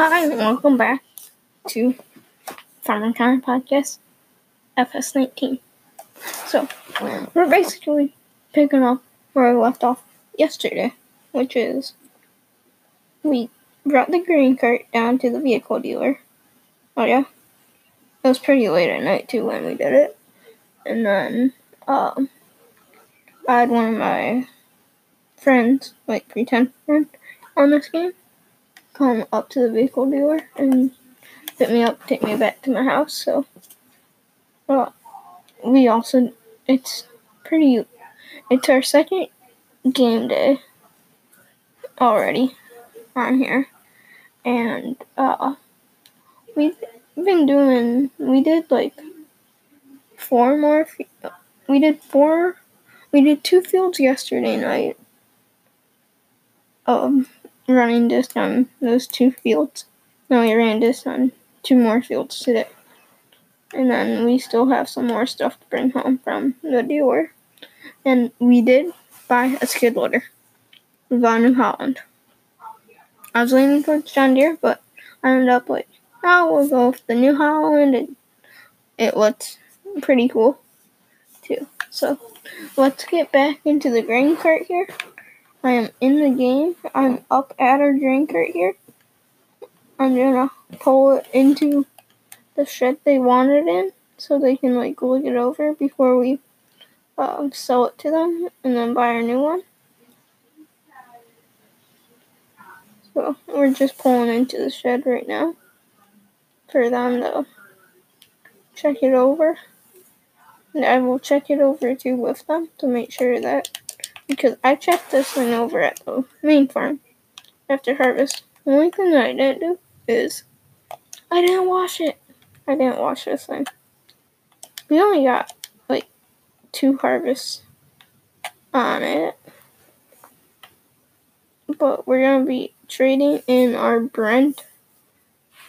Hi, and welcome back to Farmer County Podcast, FS19. So, we're basically picking up where we left off yesterday, which is we brought the grain cart down to the vehicle dealer. Oh, yeah. It was pretty late at night, too, when we did it. And then, um, I had one of my friends, like pretend friend, on this game come up to the vehicle dealer and pick me up, take me back to my house. So, well, we also, it's pretty, it's our second game day already on here. And, uh, we've been doing, we did like four more, we did four, we did two fields yesterday night. Um, running this on those two fields. Then we ran this on two more fields today. And then we still have some more stuff to bring home from the dealer. And we did buy a skid loader. Bought New Holland. I was leaning towards John Deere, but I ended up like, oh, we'll go with the New Holland. And it looks pretty cool, too. So let's get back into the grain cart here. I am in the game. I'm up at our drink right here. I'm gonna pull it into the shed they want it in so they can like look it over before we um, sell it to them and then buy a new one. So we're just pulling into the shed right now for them to check it over. And I will check it over too with them to make sure that because I checked this thing over at the main farm after harvest. The only thing that I didn't do is I didn't wash it. I didn't wash this thing. We only got like two harvests on it. But we're gonna be trading in our Brent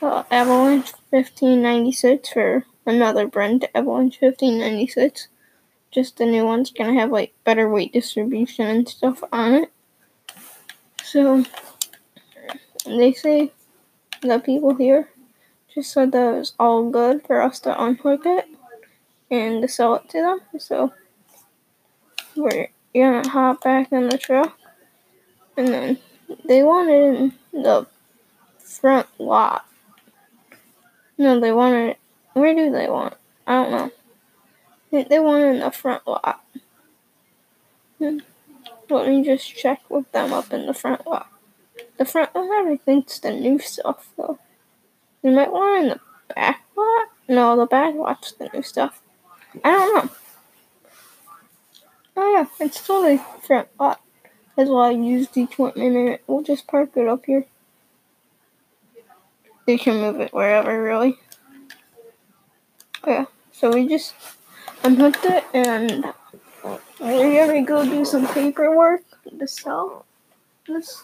uh, Avalanche 1596 for another Brent Avalanche 1596 just the new one's gonna have like better weight distribution and stuff on it. So they say the people here just said that it was all good for us to unhook it and to sell it to them. So we're gonna hop back in the truck and then they wanted the front lot. No, they wanted where do they want? I don't know. They want in the front lot. Hmm. Let me just check with them up in the front lot. The front lot, I think's the new stuff, though. They might want in the back lot? No, the back lot's the new stuff. I don't know. Oh yeah, it's totally front lot. That's why I used the it. We'll just park it up here. They can move it wherever, really. Oh, yeah, so we just unhooked it and we're gonna go do some paperwork to sell this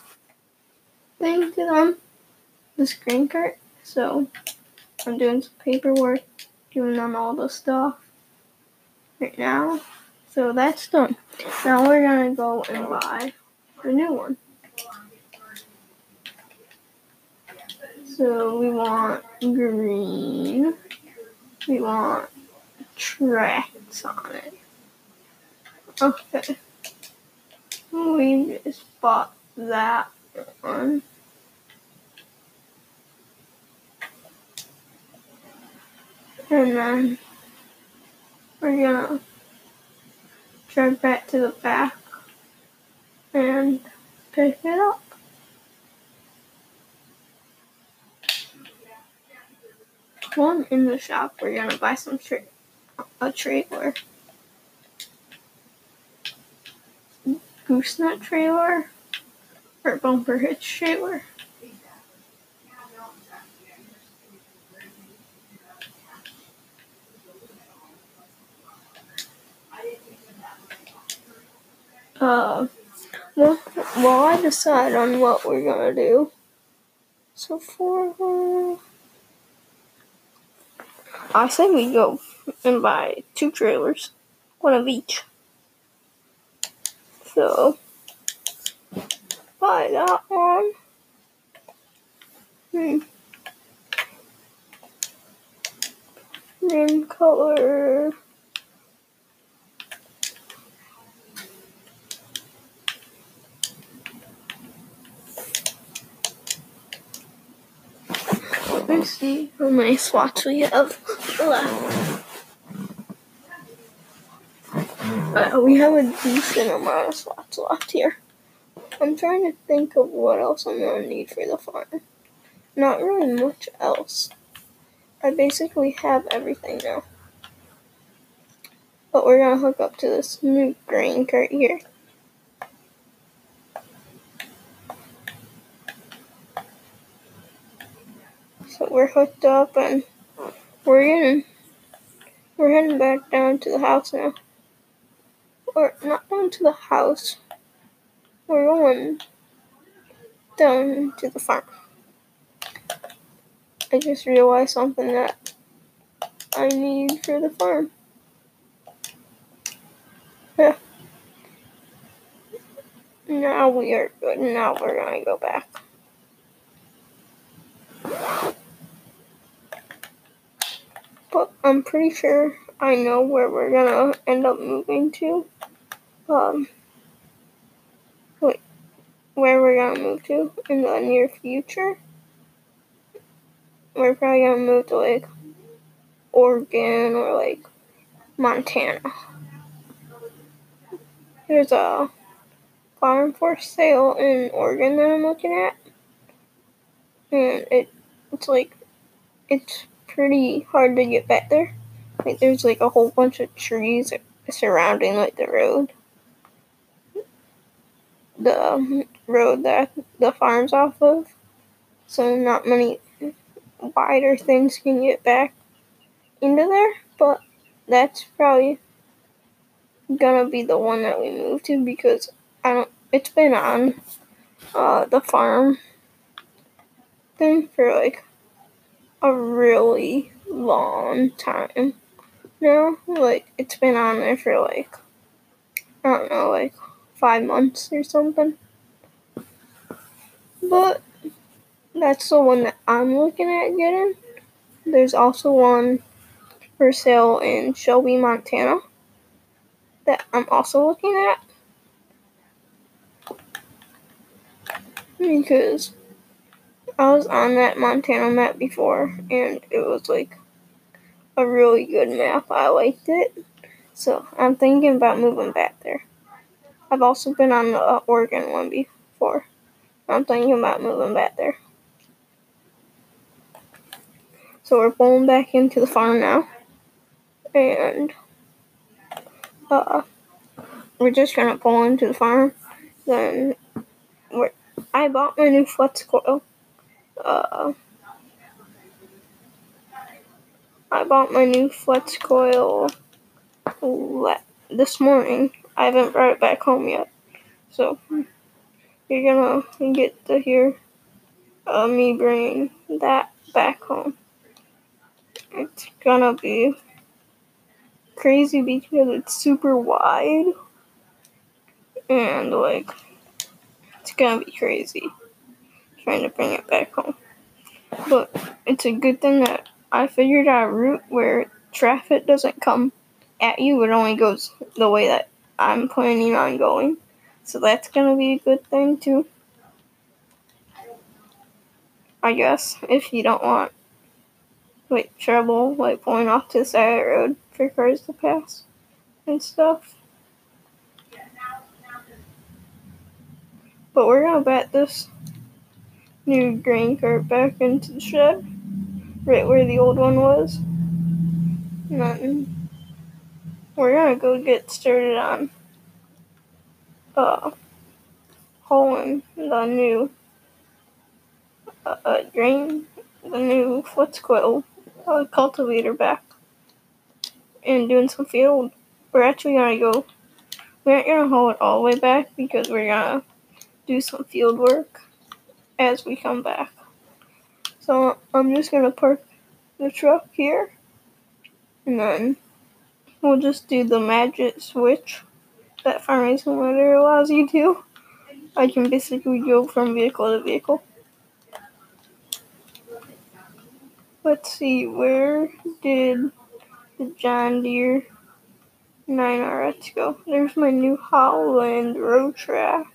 thing to them, this grain cart. So I'm doing some paperwork, giving them all the stuff right now. So that's done. Now we're gonna go and buy the new one. So we want green. We want tracks on it. Okay. We just bought that one. And then we're gonna drive back to the back and pick it up. One in the shop, we're gonna buy some shirts a trailer. Gooseneck trailer or bumper hitch trailer. Uh, well, while I decide on what we're gonna do. So for, I say we go and buy two trailers, one of each. So, buy that one. Hmm. Then color. Let's see how many slots we have left. Uh, we have a decent amount of slots left here. I'm trying to think of what else I'm gonna need for the farm. Not really much else. I basically have everything now. But we're gonna hook up to this new grain cart here. So we're hooked up and we're getting we're heading back down to the house now. Or not down to the house. We're going down to the farm. I just realized something that I need for the farm. Yeah. Now we are good. Now we're gonna go back. But I'm pretty sure I know where we're gonna end up moving to. Um, wait, where we're gonna move to in the near future? We're probably gonna move to like Oregon or like Montana. There's a farm for sale in Oregon that I'm looking at, and it it's like it's pretty hard to get back there. Like there's like a whole bunch of trees surrounding like the road. The road that the farm's off of. So not many wider things can get back into there, but that's probably gonna be the one that we move to because I don't it's been on uh the farm thing for like a really long time now. Like it's been on there for like I don't know, like five months or something. But that's the one that I'm looking at getting. There's also one for sale in Shelby, Montana that I'm also looking at. Because I was on that Montana map before and it was like a really good map. I liked it. So I'm thinking about moving back there. I've also been on the Oregon one before. I'm thinking about moving back there. So we're pulling back into the farm now. And uh, we're just gonna pull into the farm. Then we're, I bought my new flex coil. Uh, I bought my new flex coil this morning. I haven't brought it back home yet. So you're gonna get to hear uh, me bringing that back home. It's gonna be crazy because it's super wide and like it's gonna be crazy trying to bring it back home. But it's a good thing that I figured out a route where traffic doesn't come at you, it only goes the way that I'm planning on going. So that's gonna be a good thing too. I guess if you don't want like trouble like pulling off to the side of the road for cars to pass and stuff. But we're gonna bat this new grain cart back into the shed, right where the old one was. Then we're gonna go get started on uh hauling the new uh, grain, the new flex coil uh, cultivator back and doing some field. We're actually gonna go. We aren't gonna haul it all the way back because we're gonna do some field work as we come back. So I'm just gonna park the truck here, and then we'll just do the magic switch that Farming Simulator allows you to. I can basically go from vehicle to vehicle. Let's see, where did the John Deere 9R. Let's go. There's my New Holland road track.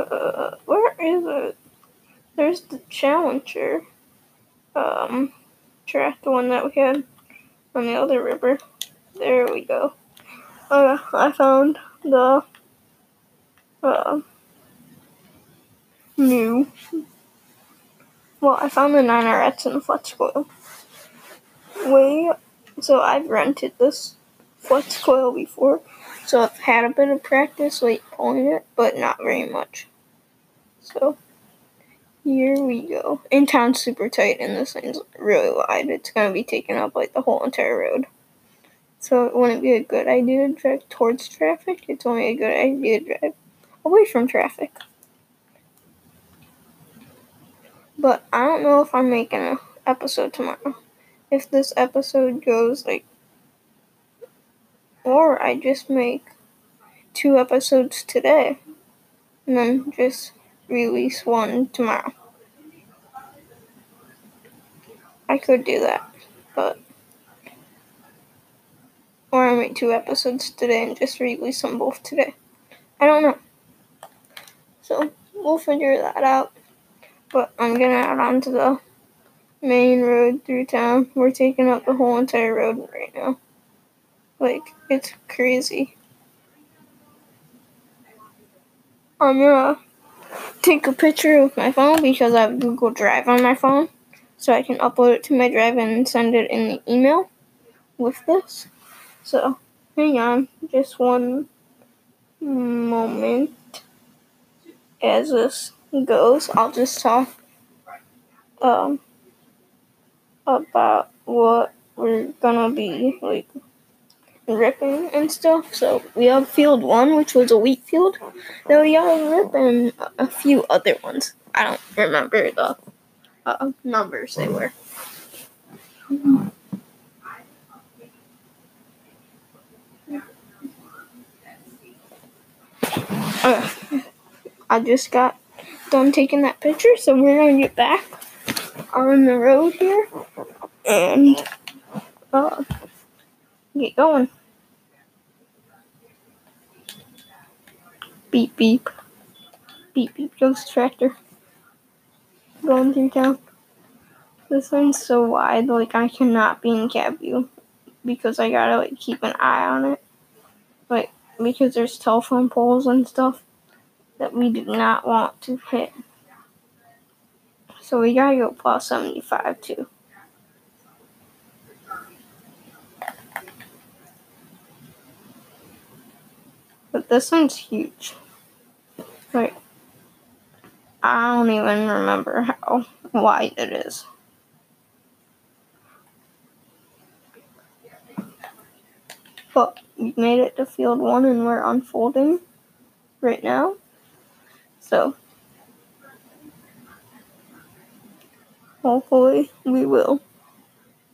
Uh, where is it? There's the Challenger um, track, the one that we had on the other river. There we go. Uh, I found the uh, new. Well, I found the 9RX in the flex coil. Way, so I've rented this flex coil before, so I've had a bit of practice like pulling it, but not very much. So here we go. In town super tight and this thing's really wide. It's gonna be taking up like the whole entire road. So it wouldn't be a good idea to drive towards traffic. It's only a good idea to drive away from traffic. But I don't know if I'm making an episode tomorrow. If this episode goes like, or I just make two episodes today and then just release one tomorrow. I could do that, but or I make two episodes today and just release them both today. I don't know. So we'll figure that out. But I'm gonna add on to the main road through town. We're taking up the whole entire road right now. Like, it's crazy. I'm gonna take a picture with my phone because I have Google Drive on my phone. So I can upload it to my drive and send it in the email with this. So, hang on just one moment as this goes. I'll just talk um, about what we're gonna be like ripping and stuff. So we have field one, which was a wheat field. Then we have rip and a few other ones. I don't remember the uh, numbers they were. Uh, I just got done taking that picture, so we're gonna get back on the road here and uh, get going. Beep beep. Beep beep goes tractor. Going through town. This one's so wide, like I cannot be in cab view because I gotta like keep an eye on it. Like because there's telephone poles and stuff that we do not want to hit. So we gotta go plus 75 too. This one's huge. Like, I don't even remember how wide it is. But we made it to field one and we're unfolding right now. So, hopefully, we will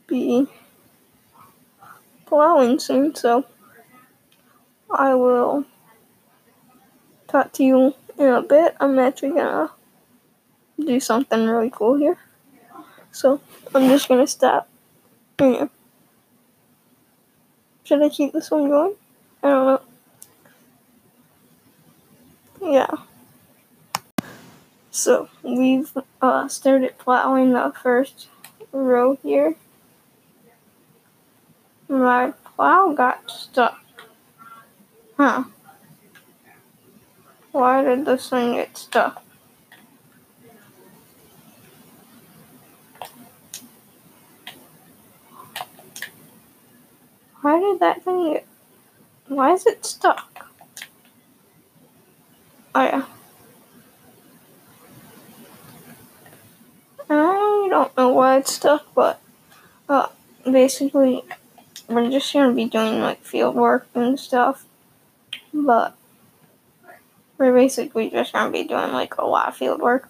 be plowing soon. So, I will talk to you in a bit. I'm actually gonna do something really cool here. So, I'm just gonna stop. Yeah. Should I keep this one going? I don't know. Yeah. So we've uh, started plowing the first row here. My plow got stuck. Huh. Why did this thing get stuck? Why did that thing get... Why is it stuck? Oh yeah. I don't know why it's stuck, but uh, basically, we're just gonna be doing like field work and stuff. But we're basically just gonna be doing like a lot of field work.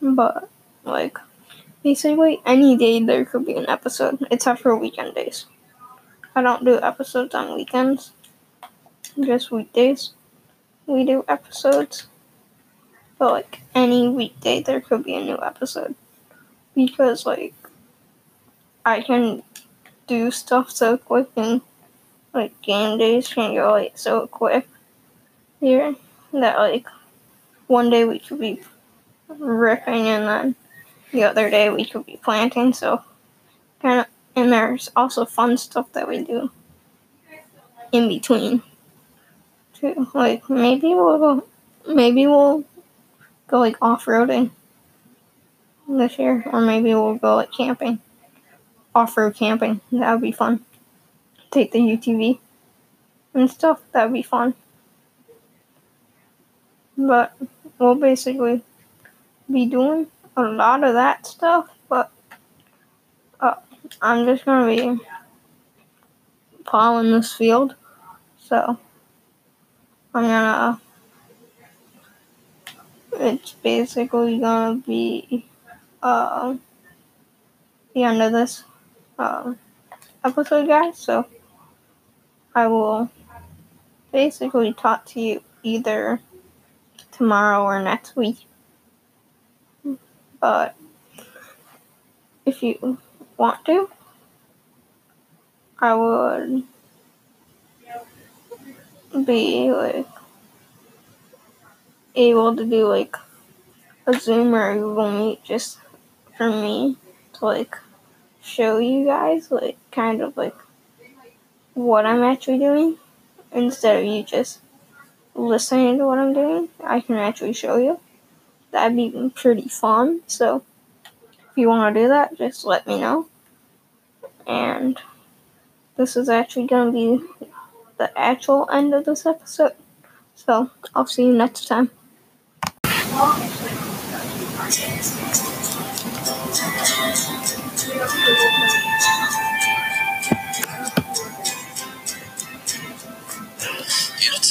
But like basically any day there could be an episode, except for weekend days. I don't do episodes on weekends, just weekdays. we do episodes. But like any weekday, there could be a new episode because like I can do stuff so quick and like game days can go like so quick here that like one day we could be ripping and then the other day we could be planting so kind of and there's also fun stuff that we do in between too like maybe we'll maybe we'll go like off-roading this year or maybe we'll go like camping off-road camping. That would be fun. Take the UTV and stuff that would be fun but we'll basically be doing a lot of that stuff, but uh, I'm just gonna be plowing this field, so I'm gonna. It's basically gonna be uh, the end of this uh, episode, guys. So I will basically talk to you either tomorrow or next week. But if you want to, I would be like able to do like a Zoom or a Google Meet just for me to like show you guys like kind of like what I'm actually doing instead of you just listening to what I'm doing, I can actually show you. That'd be pretty fun. So if you want to do that, just let me know. And this is actually going to be the actual end of this episode. So I'll see you next time.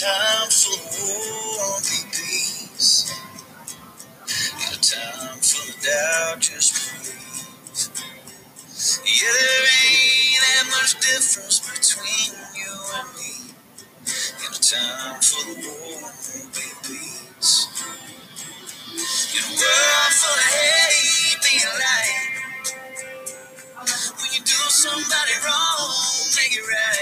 Time for be peace. In a time of doubt, just believe. Yeah, there ain't that much difference between you and me. In a time full of be peace. In a world full of hate, be a light. When you do somebody wrong, make it right.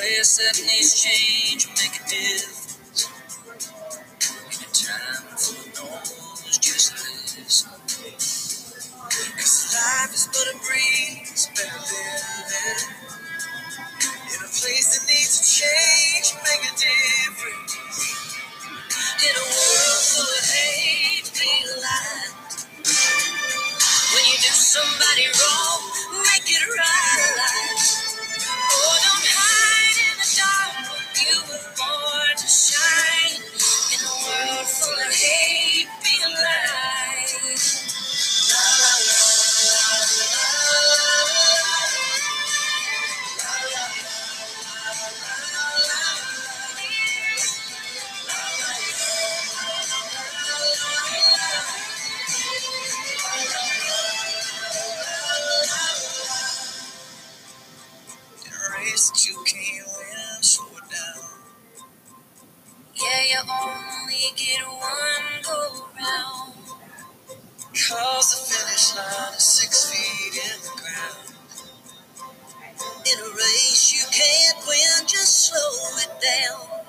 A place that needs change, make a difference. In a time full of noise, just listen. Cause life is but a breeze, better live it. In a place that needs to change, make a difference. In a world full of hate, be alive. When you do somebody In